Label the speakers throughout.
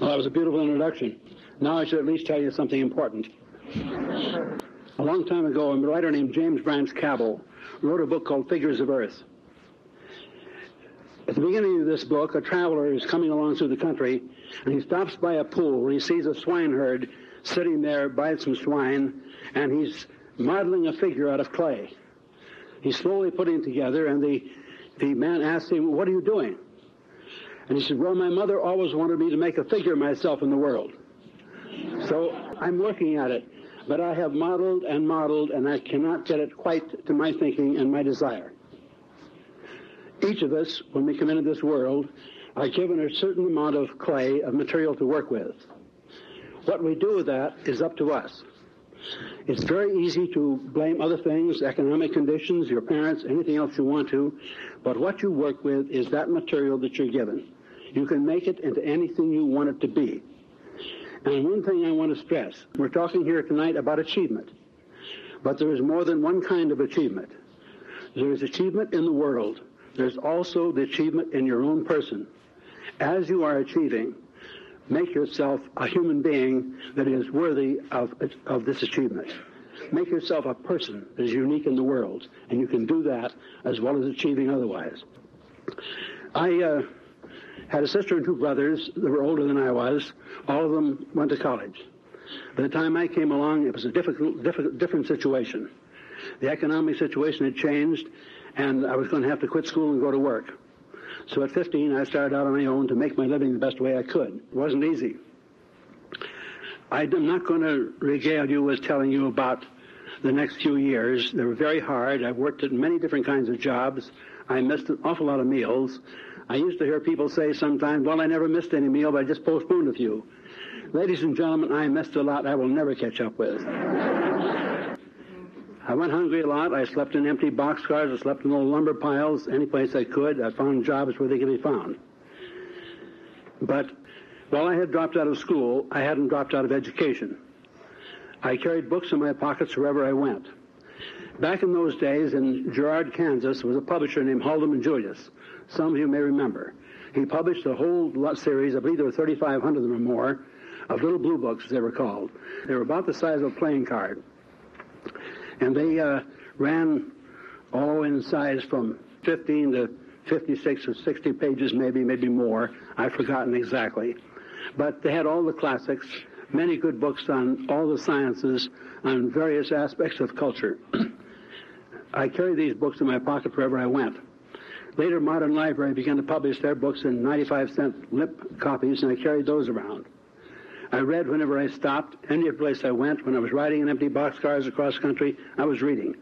Speaker 1: Well, that was a beautiful introduction. Now I should at least tell you something important. A long time ago, a writer named James Branch Cabell wrote a book called Figures of Earth. At the beginning of this book, a traveler is coming along through the country, and he stops by a pool where he sees a swineherd sitting there by some swine, and he's modeling a figure out of clay. He's slowly putting it together, and the, the man asks him, What are you doing? And he said, Well, my mother always wanted me to make a figure of myself in the world. So I'm working at it. But I have modeled and modeled, and I cannot get it quite to my thinking and my desire. Each of us, when we come into this world, are given a certain amount of clay, of material to work with. What we do with that is up to us. It's very easy to blame other things, economic conditions, your parents, anything else you want to, but what you work with is that material that you're given. You can make it into anything you want it to be. And one thing I want to stress, we're talking here tonight about achievement, but there is more than one kind of achievement. There is achievement in the world. There's also the achievement in your own person. As you are achieving, make yourself a human being that is worthy of, of this achievement. Make yourself a person that is unique in the world, and you can do that as well as achieving otherwise. I uh, had a sister and two brothers that were older than I was. All of them went to college. By the time I came along, it was a difficult, difficult, different situation. The economic situation had changed, and I was going to have to quit school and go to work. So at 15, I started out on my own to make my living the best way I could. It wasn't easy. I'm not going to regale you with telling you about the next few years. They were very hard. I worked at many different kinds of jobs. I missed an awful lot of meals. I used to hear people say sometimes, well, I never missed any meal, but I just postponed a few. Ladies and gentlemen, I missed a lot I will never catch up with. I went hungry a lot. I slept in empty boxcars. I slept in old lumber piles, any place I could. I found jobs where they could be found. But while I had dropped out of school, I hadn't dropped out of education. I carried books in my pockets wherever I went. Back in those days, in Girard, Kansas, was a publisher named Haldeman Julius. Some of you may remember. He published a whole lot series, I believe there were 3,500 of them or more, of little blue books, as they were called. They were about the size of a playing card. And they uh, ran all in size from 15 to 56 or 60 pages, maybe, maybe more. I've forgotten exactly. But they had all the classics, many good books on all the sciences, on various aspects of culture. I carried these books in my pocket wherever I went. Later, Modern Library began to publish their books in 95 cent lip copies, and I carried those around. I read whenever I stopped, any place I went. When I was riding in empty boxcars across country, I was reading.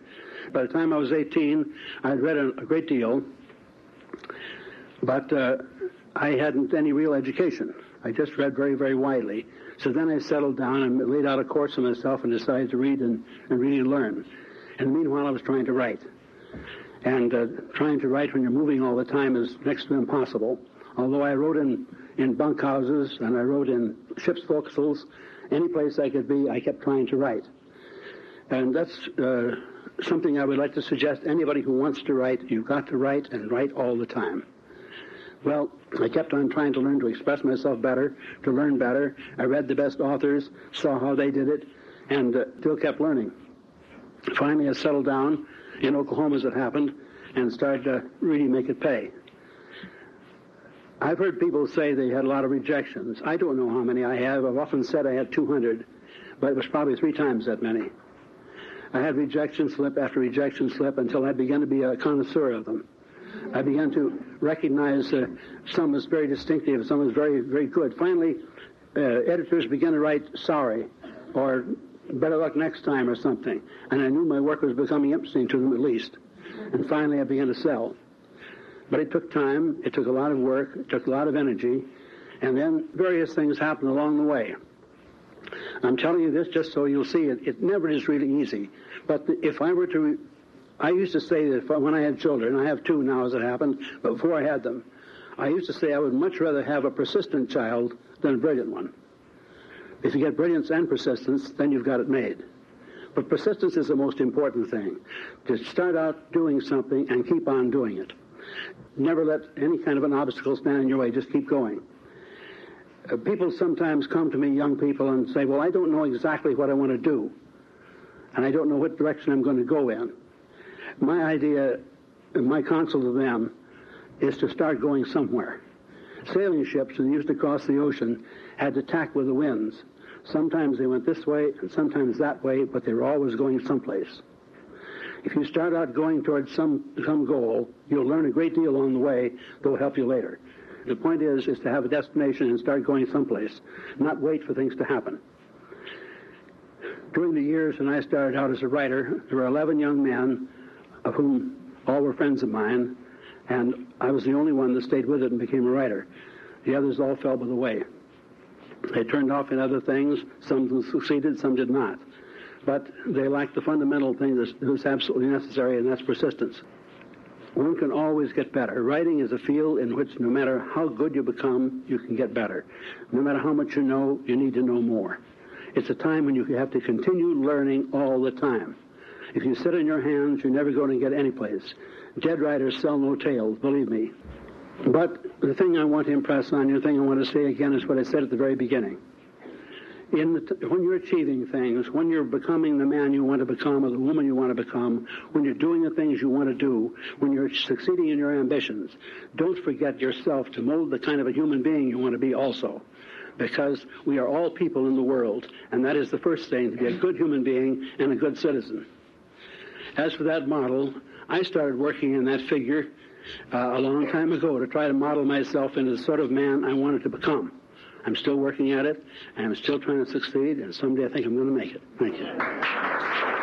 Speaker 1: By the time I was 18, I had read a great deal, but uh, I hadn't any real education. I just read very, very widely. So then I settled down and laid out a course for myself and decided to read and, and really learn. And meanwhile, I was trying to write. And uh, trying to write when you're moving all the time is next to impossible. Although I wrote in in bunkhouses and I wrote in ship's forecastles. Any place I could be, I kept trying to write. And that's uh, something I would like to suggest anybody who wants to write, you've got to write and write all the time. Well, I kept on trying to learn to express myself better, to learn better. I read the best authors, saw how they did it, and uh, still kept learning. Finally, I settled down in Oklahoma as it happened and started to really make it pay. I've heard people say they had a lot of rejections. I don't know how many I have. I've often said I had 200, but it was probably three times that many. I had rejection slip after rejection slip until I began to be a connoisseur of them. I began to recognize uh, some as very distinctive, some as very, very good. Finally, uh, editors began to write sorry or better luck next time or something. And I knew my work was becoming interesting to them at least. And finally, I began to sell. But it took time, it took a lot of work, it took a lot of energy, and then various things happened along the way. I'm telling you this just so you'll see it. It never is really easy. But if I were to, I used to say that when I had children, I have two now as it happened, but before I had them, I used to say I would much rather have a persistent child than a brilliant one. If you get brilliance and persistence, then you've got it made. But persistence is the most important thing. To start out doing something and keep on doing it. Never let any kind of an obstacle stand in your way. Just keep going. Uh, people sometimes come to me, young people, and say, Well, I don't know exactly what I want to do, and I don't know what direction I'm going to go in. My idea, my counsel to them, is to start going somewhere. Sailing ships that used to cross the ocean had to tack with the winds. Sometimes they went this way and sometimes that way, but they were always going someplace. If you start out going towards some, some goal, you'll learn a great deal along the way that will help you later. The point is, is to have a destination and start going someplace, not wait for things to happen. During the years when I started out as a writer, there were 11 young men, of whom all were friends of mine, and I was the only one that stayed with it and became a writer. The others all fell by the way. They turned off in other things. Some succeeded, some did not. But they lacked the fundamental thing that was absolutely necessary, and that's persistence. One can always get better. Writing is a field in which no matter how good you become, you can get better. No matter how much you know, you need to know more. It's a time when you have to continue learning all the time. If you sit on your hands, you're never going to get anyplace. Dead writers sell no tales, believe me. But the thing I want to impress on you, the thing I want to say again is what I said at the very beginning. In the, when you're achieving things, when you're becoming the man you want to become or the woman you want to become, when you're doing the things you want to do, when you're succeeding in your ambitions, don't forget yourself to mold the kind of a human being you want to be also. Because we are all people in the world, and that is the first thing, to be a good human being and a good citizen. As for that model, I started working in that figure uh, a long time ago to try to model myself into the sort of man I wanted to become. I'm still working at it, and I'm still trying to succeed, and someday I think I'm going to make it. Thank you.